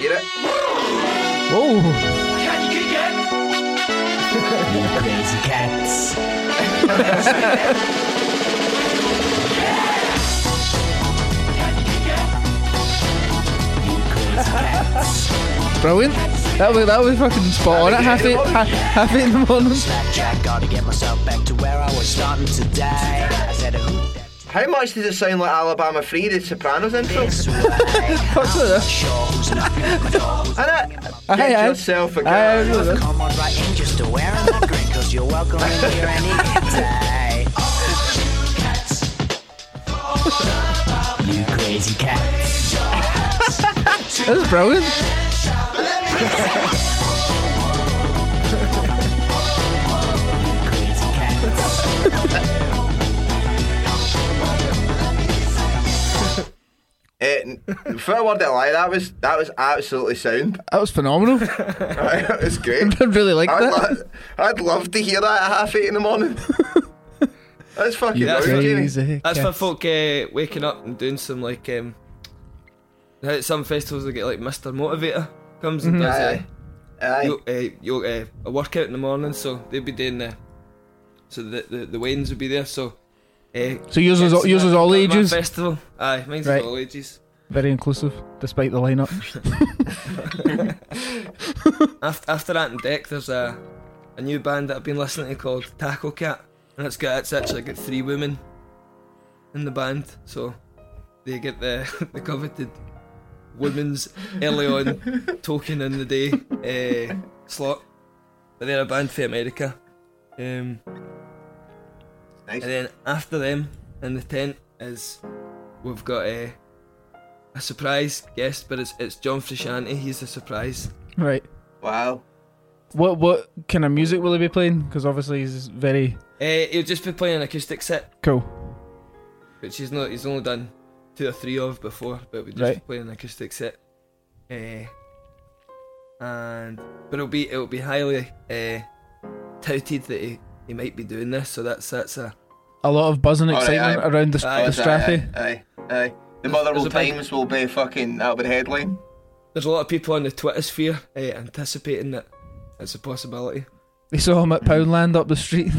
Hear it? Whoa! Crazy cats. Brilliant. That was that was fucking spot on at half eight, half, half eight in the morning. Snapchat, gotta get myself back to where I was starting today. I said, who that How much does it sound like Alabama 3, the Sopranos intro? (laughs) What's with Sure, who's knocking at the door? Who's Innit? Aye, Get aye. yourself a Aye, girl. aye, aye. Come on right in just to wear my grin Cause you're welcome in here any day You crazy cats That was brilliant. (laughs) For a word that lie, that was that was absolutely sound. That was phenomenal. Right, (laughs) it was great. (laughs) I really like I'd, that. lo- I'd love to hear that at half eight in the morning. (laughs) That's fucking That's brilliant, Crazy. That's for cats. folk uh, waking up and doing some like um. At some festivals they get like Mr. Motivator comes and does Aye. Aye. uh, yo- uh, yo- a workout in the morning, so they'd be doing the. So the the, the Waynes would be there, so. Uh, So yours was kids yours was all ages. Festival, aye, mine's Right. all ages. Very inclusive, despite the lineup. (laughs) After, after that, in deck, there's a a new band that I've been listening to called Taco Cat, and it's got it's actually got three women in the band, so they get the (laughs) the coveted women's early on token in the day uh, slot. But they're a band for America. Um, Nice. and then after them in the tent is we've got a a surprise guest, but it's it's John Frusciante. He's a surprise. right. Wow. What what kind of music will he be playing? Because obviously he's very Uh, he'll just be playing an acoustic set, cool. which he's not. He's only done two or three of before, but we just Right. play an acoustic set. Uh, and but it'll be it'll be highly uh, touted that he, he might be doing this, so that's that's a A lot of buzz and excitement aye. around the, Aye. the Strathy. Aye, aye, aye. The There's- Motherwell there's a big- Times will be fucking that'll be the headline. there's a lot of people on the Twitter sphere uh, anticipating that it's a possibility. They saw him at Poundland up the street.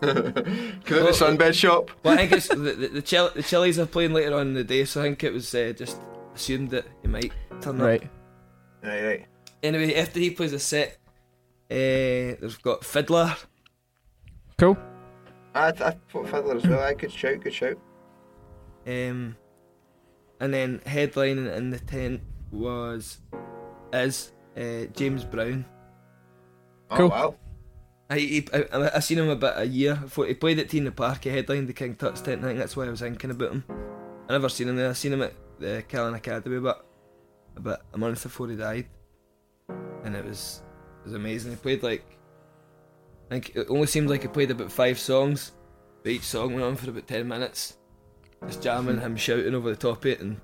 Go to the sunbed shop. Well, I think it's the the, the, Chil- the Chili's are playing later on in the day, so I think it was uh, just assumed that he might turn up. right. Right, right. Anyway, after he plays a set, uh, they've got FIDLAR. Cool. I, I thought FIDLAR as well. I could shout, good shout. Um, and then headlining in the tent was is uh, James Brown. Oh Cool. wow. I, he, I I seen him about a year before he played at T in the Park. He headlined the King Tut's tent. I think that's why I was thinking about him. I never seen him there. I seen him at the Carling Academy, but about a month before he died, and it was it was amazing. He played like I think it only seemed like he played about five songs, but each song went on for about ten minutes, just jamming, him shouting over the top of it and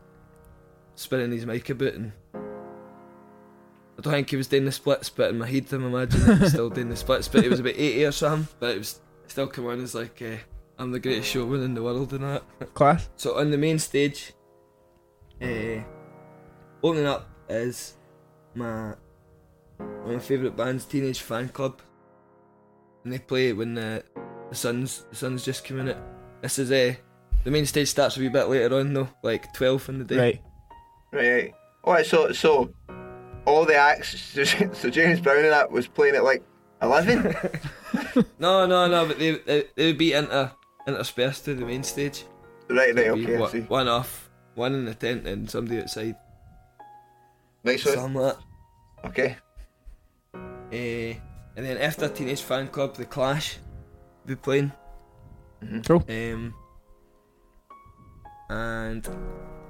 spinning his mic about and. I don't think he was doing the splits, but in my head, I'm imagining he was still doing the splits. But he was about 80 or something, but it was still come on as like, uh, I'm the greatest showman in the world and that. Class. So on the main stage, uh, opening up is my one of my favourite bands, Teenage Fanclub, and they play it when the the sun's the sun's just coming out. This is uh, the main stage starts a wee bit later on though, like 12 in the day. Right. Right. Alright, so so all the acts (laughs) so James Brown and that was playing at like eleven? (laughs) (laughs) No, no, no, but they they, they would be inter interspersed to the main stage. right, right, It'd okay, I one, see. one off, one in the tent and somebody outside. Right, so Something like okay. Uh, and then after Teenage Fanclub, The Clash be playing. Cool. Um, and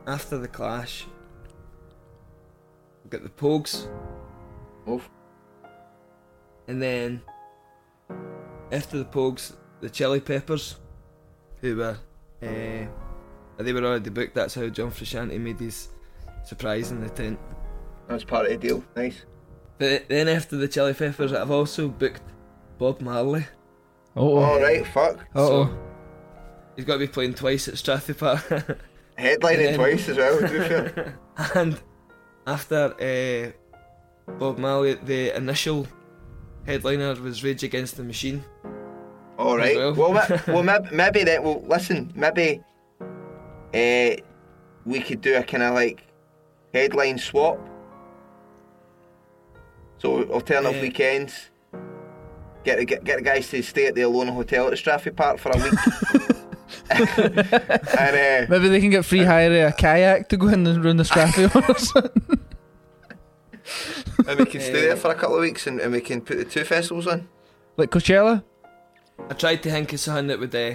after The Clash, we've got The Pogues. Move. And then after the Pogues, the Chili Peppers, who were uh, they were already booked. That's how John Frusciante made his surprise in the tent. That's part of the deal. Nice. But then after the Chili Peppers, I've also booked Bob Marley. Oh, Alright, fuck. oh. So he's got to be playing twice at Strathy Park. (laughs) Headlining then- twice as well, to be fair. (laughs) and after uh, Bob Marley, the initial headliner was Rage Against the Machine. Alright. well. Well, ma- (laughs) well maybe, maybe then, well, listen, maybe uh, we could do a kind of like headline swap. So alternate Yeah. weekends. Get the, get, get the guys to stay at the Alona Hotel at Strathy Park for a week. And uh, Maybe they can get free hire a kayak to go in and run the Strathfield (laughs) or something. and we can stay there for a couple of weeks and, and we can put the two festivals on. Like Coachella? I tried to think of something that would uh,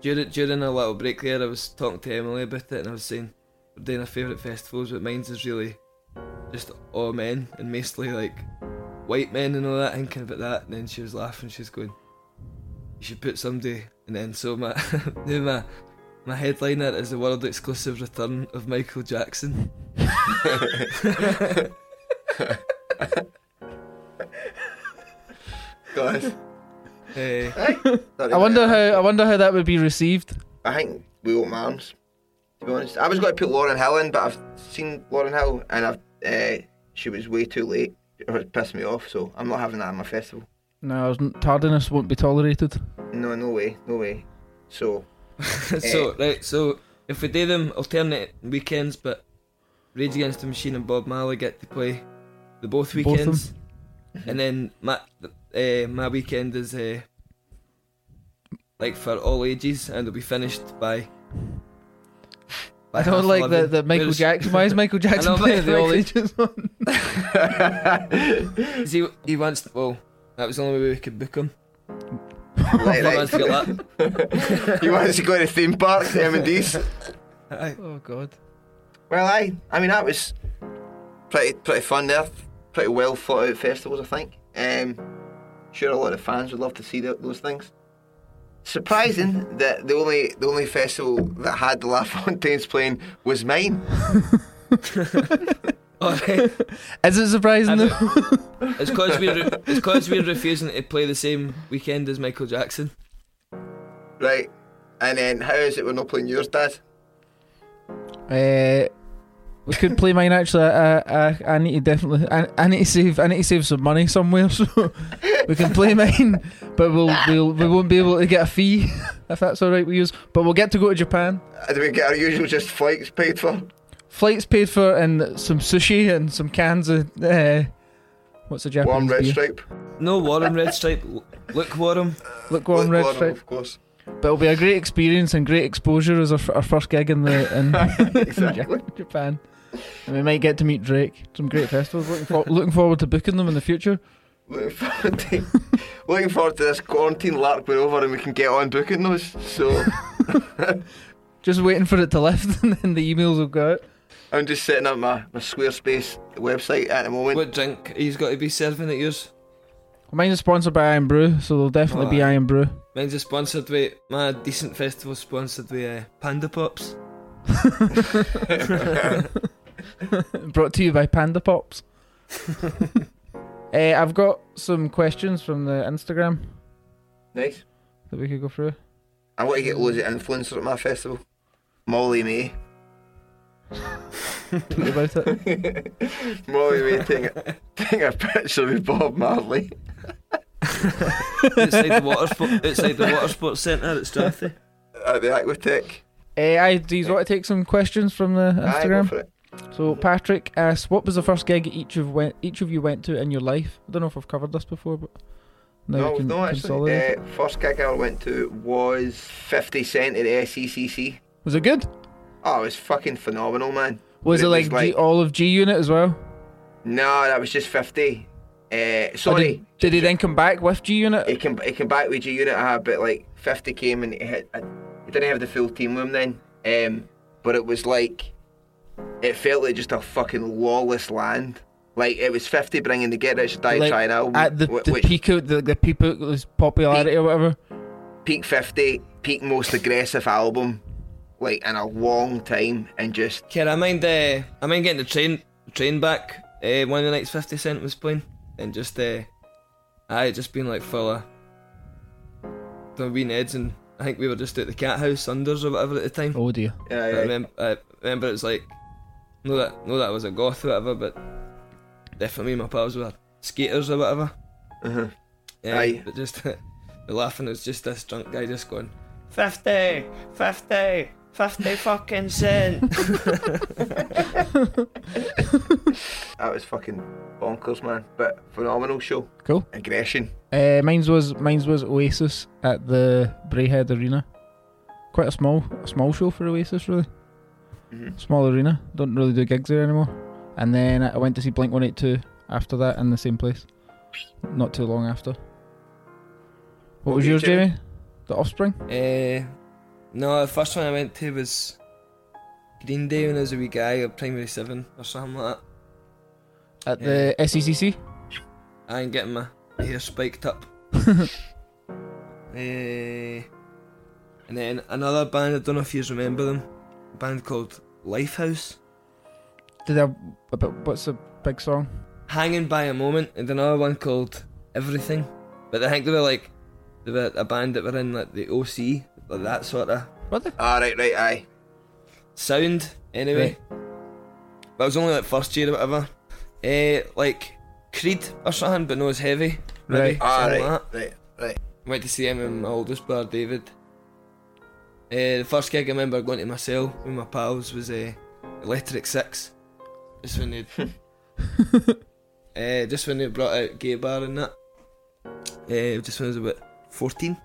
during during a little break there. I was talking to Emily about it, and I was saying we're doing our favourite festivals, but mine's is really just all men and mostly like white men and all that. Thinking about that, and then she was laughing. She was going, "You should put somebody." And then so my (laughs) now my my headliner is the world exclusive return of Michael Jackson. (laughs) Guys. Eh, (laughs) I wonder how I wonder how that would be received. I think we open arms. To be honest, I was going to put Lauryn Hill in, but I've seen Lauryn Hill and I've uh, she was way too late. It was pissed me off, so I'm not having that at my festival. No, tardiness won't be tolerated. No, no way, no way. So (laughs) so right, so if we do them alternate weekends, but Rage Against the Machine and Bob Marley get to play the both Both weekends, and then my uh, my weekend is uh, like for all ages, and it'll be finished by. by I don't like that 11. that Michael Whereas- Jackson. Why is Michael (laughs) Jackson know, playing the all Michael- ages (laughs) one? 'cause he he wants well, that was the only way we could book him. Right, He right. wants to get that. (laughs) he wants to go to the theme park, the M and D's. Aye. Oh God. Well, I, I mean that was pretty pretty fun there. Pretty well thought out festivals, I think. Um, sure, a lot of fans would love to see tho- those things. Surprising that the only the only festival that had the LaFontaines playing was mine. (laughs) (laughs) Alright. (laughs) Is it surprising though? (laughs) It's because we're it's because we're refusing to play the same weekend as Michael Jackson. Right. And then how is it we're not playing yours, Dad? Uh, we could play mine actually. I, I, I need to definitely. I, I need to save. I need to save some money somewhere, (laughs) so we can play mine. But we'll we'll we won't be able to get a fee if that's all right with you. But we'll get to go to Japan. Uh, Do we get our usual just flights paid for? Flights paid for and some sushi and some cans of uh, what's the Japanese Warm red beer? stripe. No Warren Red Stripe. Look Warren. Look, warm red Warren, stripe. Of course. But it'll be a great experience and great exposure as our, f- our first gig in the in, (laughs) in Japan. And we might get to meet Drake. Some great festivals. Looking, for, (laughs) looking forward to booking them in the future. looking forward to (laughs) looking forward to this quarantine lark being over and we can get on booking those. So Just waiting for it to lift and then the emails will go out. I'm just setting up my, my Squarespace website at the moment. What drink he's got to be serving at yours? Mine's sponsored by Irn-Bru, so there'll definitely be Oh, aye. Irn-Bru. Mine's a sponsored by my decent festival sponsored by uh, Panda Pops. (laughs) Brought to you by Panda Pops. uh, (laughs) I've got some questions from the Instagram Nice. that we could go through. I want to get loads of influencers at my festival. Molly-Mae. Tweet about it. Molly-Mae taking a, taking a picture with Bob Marley. outside the water sport, outside the water sports centre at Strathy. At the Aquatech. Uh, I, do you want to take some questions from the Aye, go Instagram? for it. So Patrick asks, "What was the first gig each of went each of you went to in your life?" I don't know if I've covered this before, but now no, we can no, actually. consolidate. Uh, first gig I went to was 50 Cent at the SECC. was it good? Oh, it was fucking phenomenal, man. Was But it like, G, all of G Unit as well? No, that was just 50. Uh, Or sorry. did, did he then come back with G Unit? He came, he came back with G Unit, uh, but like 50 came and he, uh, he didn't have the full team with him then. Um, but it was like, it felt like just a fucking lawless land. Like it was 50 bringing the Get Rich or Die Like, Trying album. at the, the which peak of the, the peak of popularity or whatever. peak 50, peak most aggressive album, like in a long time, and just Can I mind, uh, I mind getting the train train back. Uh, one of the nights Fifty Cent was playing, and just, uh, I just been like full of the wee Neds, and I think we were just at the Cathouse unders or whatever at the time. Oh dear. yeah, I yeah. remember, I remember it was like, no that, no that was a goth or whatever, but definitely my pals were skaters or whatever. Uh-huh. Yeah, Aye. but just (laughs) the laughing was just this drunk guy just going, 50, 50, 50 fucking cent. (laughs) that was fucking bonkers, man. But phenomenal show. Cool. Aggression. Uh, mine's was mine's was Oasis at the Braehead Arena. Quite a small a small show for Oasis, really. Mhm. Small arena. Don't really do gigs there anymore. And then I went to see Blink One Eight Two after that in the same place. Not too long after. What, What was yours, Jamie? Jamie? The Offspring. uh, no, the first one I went to was Green Day when I was a wee guy, or Primary 7 or something like that. At the E SECC. I ain't getting my hair spiked up. uh, (laughs) and then another band, I don't know if you remember them, a band called Lifehouse. Did they have a bit, what's the big song? Hanging by a Moment, and another one called Everything. But I think they were like, they were a band that were in like the OC, like that sort of What the? Ah, right, right, aye. sound anyway. But it was only like first year or whatever. Eh, like Creed or something, but no, it's heavy. Maybe, Right. Ah, right, like right, right. Went to see him and my oldest brother David. Uh, the first gig I remember going to my cell with my pals was uh, Electric Six. Just when they, uh, (laughs) just when they brought out Gay Bar and that. Uh, just when I was about fourteen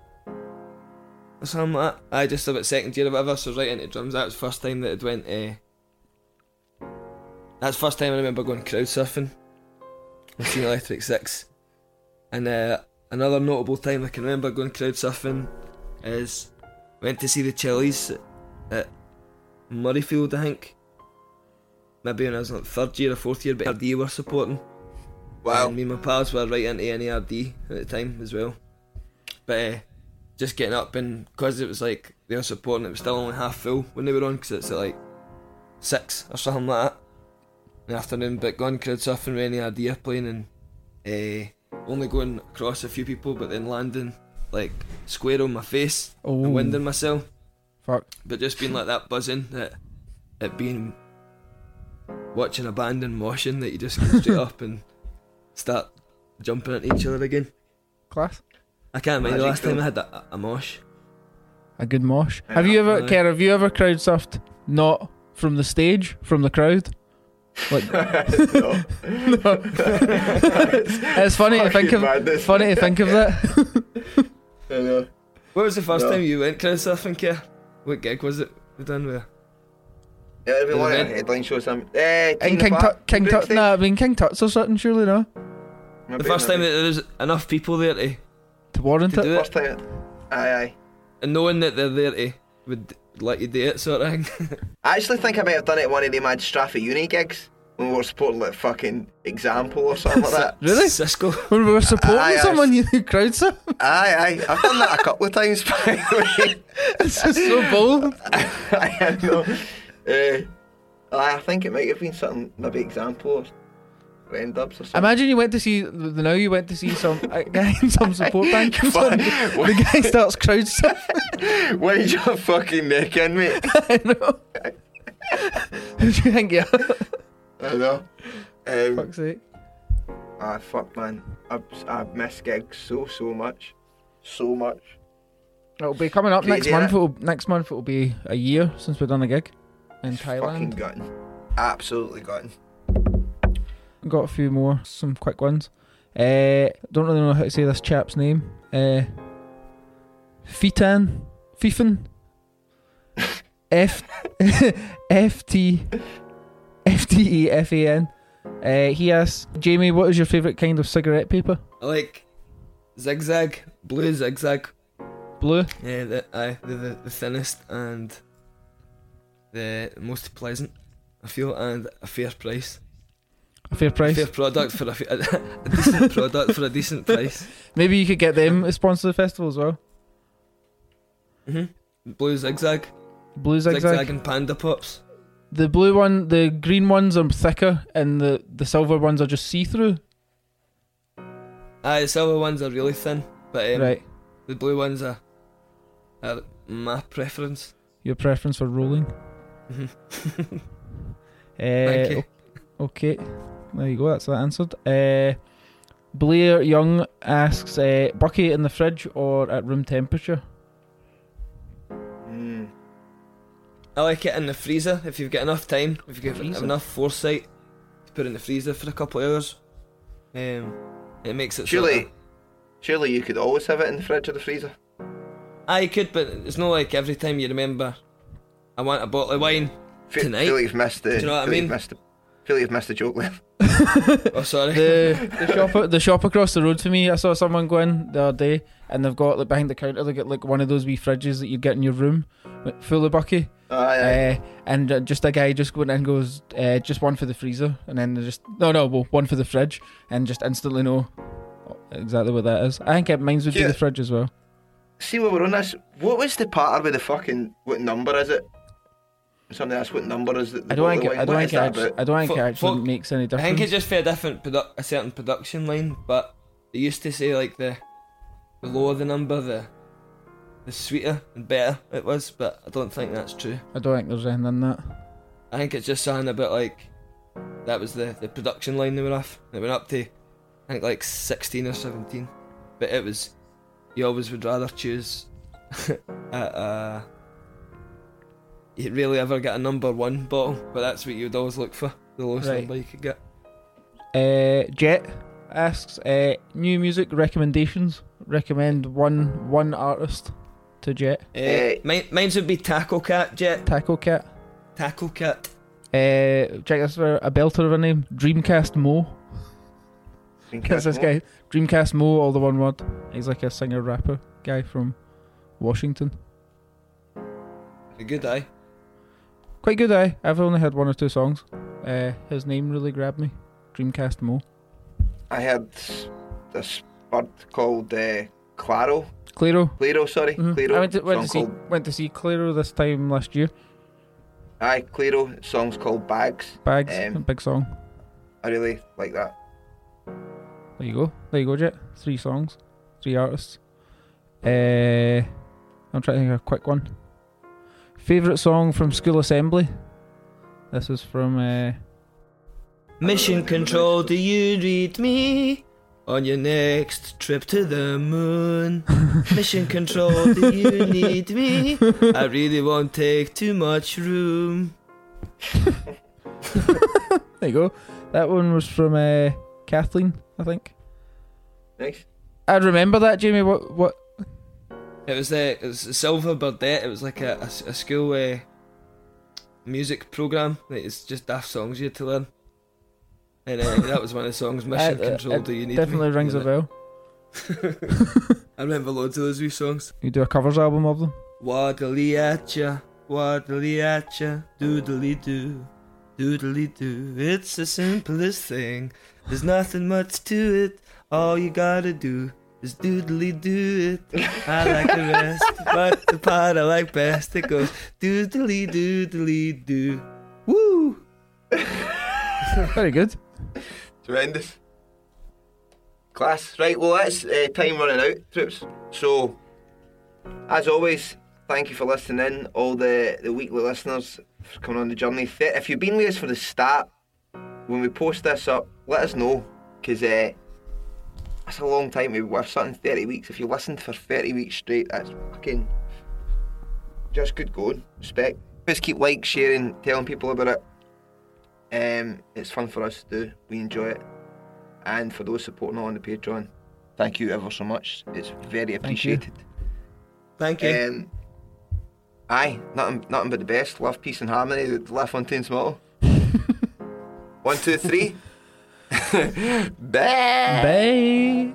or something like that. I just about second year or whatever, so right into drums. That was the first time that it went. Uh, that's the first time I remember going crowd surfing. I've seen Electric Six. And uh, another notable time I can remember going crowd surfing is went to see the Chili's at, Murrayfield, I think. Maybe when I was like third year or fourth year, but RD were supporting. Wow. And me and my pals were right into NARD at the time as well. But uh, just getting up and because it was like they were supporting, it was still only half full when they were on because it's at like six or something like that in the afternoon. But going crowd surfing with NARD are playing and uh, only going across a few people, but then landing like square on my face Oh. and winding myself. Fuck. But just being like that buzzing that it being watching a band and moshing that you just go straight (laughs) up and start jumping at each other again. Class. I can't remember the Magic last time. I had a, a mosh. A good mosh. Have you ever, Aye. Kerr, have you ever crowd surfed not from the stage, from the crowd? Like, (laughs) no. (laughs) (laughs) it's funny to think of. madness. Funny to think of that. I know. What was the first No. time you went crowd surfing, Kerr? What gig was it we done with? Yeah, it'd be An one of the headline shows. Some, uh, In King Tut, King Tut, nah, I mean King Tut's or something, surely no. The first time that there was enough people there to, To warrant to it. do First it, time. Aye, aye. and knowing that they're there to would let you do it, sort of thing. (laughs) I actually think I might have done it at one of the Mad Strathclyde uni gigs when we were supporting like fucking Example or something like that. (laughs) Really? Cisco. (laughs) When we were supporting Aye, aye. someone, you crowd surf. Aye, aye. I've done that a couple of times, by the way. It's just so bold. I know. Uh, I think it might have been something, maybe Example or Ren or something. Imagine you went to see the now you went to see some a guy in some support band comes Fuck. on, the guy starts crowd surfing. (laughs) Why did your fucking neck in, mate? (laughs) I know. (laughs) Who do you think you are? I know. Um, Fuck's sake. ah, fuck, man. I've, I've missed gigs so, so much. So much. It'll be coming up next month. It'll, next month it'll be a year since we've done a gig in Fucking Thailand. gutting. Absolutely gutting. Got a few more, some quick ones. Uh, don't really know how to say this chap's name. Uh, Fitan, Fifan, (laughs) F (laughs) F T F T E F A N. Uh, he asks Jamie, what is your favourite kind of cigarette paper? I like zigzag, blue zigzag. Blue. Yeah, the, aye, they're the, the thinnest and the most pleasant. I feel, and a fair price. A fair price. A fair product for a, (laughs) a, decent product for a decent price. Maybe you could get them to sponsor the festival as well. hmm Blue zigzag, Blue zigzag. zigzag and panda pops. The blue one, the green ones are thicker, and the the silver ones are just see through. Aye, the silver ones are really thin, but um, right. the blue ones are, are my preference. Your preference for rolling. Uh, (laughs) Thank you. Okay, there you go. That's that answered. Uh, Blair Young asks, uh, "Bucky in the fridge or at room temperature?" Mm. I like it in the freezer if you've got enough time. If you have Freezer? enough foresight to put it in the freezer for a couple of hours. Um, it makes it. sort Surely, of- surely you could always have it in the fridge or the freezer. I could, but it's not like every time you remember. I want a bottle of wine Fe- tonight. Feel like you've missed the. Do you know what I feel like mean? Missed the, feel like you've missed the joke there. (laughs) Oh, sorry. The (laughs) the shop the shop across the road for me. I saw someone go in the other day, and they've got like behind the counter. They got like one of those wee fridges that you get in your room, like, full of Bucky. Aye, aye. Uh, and uh, just a guy just went in and goes, uh, just one for the freezer, and then they just no, no, well, one for the fridge, and just instantly know exactly what that is. I think it, mine's would be the fridge as well. See what we're on this. What was the pattern with the fucking? What number is it? Something that's what number is it? I don't think I don't What think is it that actually, about? I don't think it actually fo- makes any difference. I think it's just for a different produ- a certain production line, but they used to say like the the lower the number, the the sweeter and better it was, but I don't think that's true. I don't think there's anything in that. I think it's just something about like that was the, the production line they were off. It went up to I think like sixteen or seventeen. But it was you always would rather choose (laughs) a, a you really ever get a number one bottle, but that's what you'd always look for, the lowest Right. number you could get. Uh, Jet asks, uh, new music recommendations. Recommend one one artist to Jet. Uh, mine, mine's would be Tackle Cat Jet. Taco Cat. Tackle Cat. Uh, check this for a belter of a name. Dreamcastmoe. That's this guy. Dreamcastmoe, all the one word. He's like a singer rapper guy from Washington. A good eye. Quite good, eh? I've only had one or two songs. Uh, his name really grabbed me. Dreamcastmoe. I had this bird called uh, Clairo. Clairo. Clairo, sorry. Mhm. Clairo. I went to, went, to see, called, went to see Clairo this time last year. aye, Clairo. Song's called Bags. Bags, Um, a big song. I really like that. There you go. There you go, Jet. Three songs, three artists. Uh, I'm trying to think of a quick one. Favorite song from School Assembly. This is from. Uh, Mission Control, do you read me? On your next trip to the moon. (laughs) Mission Control, do you need me? I really won't take too much room. (laughs) there you go. That one was from uh, Kathleen, I think. Nice. I remember that, Jamie. What? What? It was the it was a Silver Burdett. It was like a a school uh, music program. Like it's just daft songs you had to learn. And uh, that was one of the songs, (laughs) Mission Control. it Do you need definitely me? rings a bell. (laughs) I remember loads of those wee songs. You do a covers album of them. Waddly at ya, waddly at ya, doodly doo, doodly doo. It's the simplest thing. There's nothing much to it. All you gotta do is doodly do it. I like the rest, but the part I like best it goes doodly doodly doo. Woo! (laughs) Very good. Tremendous. Class. Right, well, that's uh, time running out, troops. So, as always, thank you for listening in, all the, the weekly listeners for coming on the journey. Th- If you've been with us for the start, when we post this up, let us know, because uh, that's a long time. We've worth something 30 weeks. If you listened for 30 weeks straight, that's fucking just good going. Respect. Just keep like, sharing, telling people about it. Um, it's fun for us to do. We enjoy it. And for those supporting on the Patreon, thank you ever so much. It's very appreciated. Thank you. Thank Um, aye, nothing, nothing but the best. Love, peace, and harmony. The LaFontaine's motto. (laughs) One, two, three. (laughs) Bem.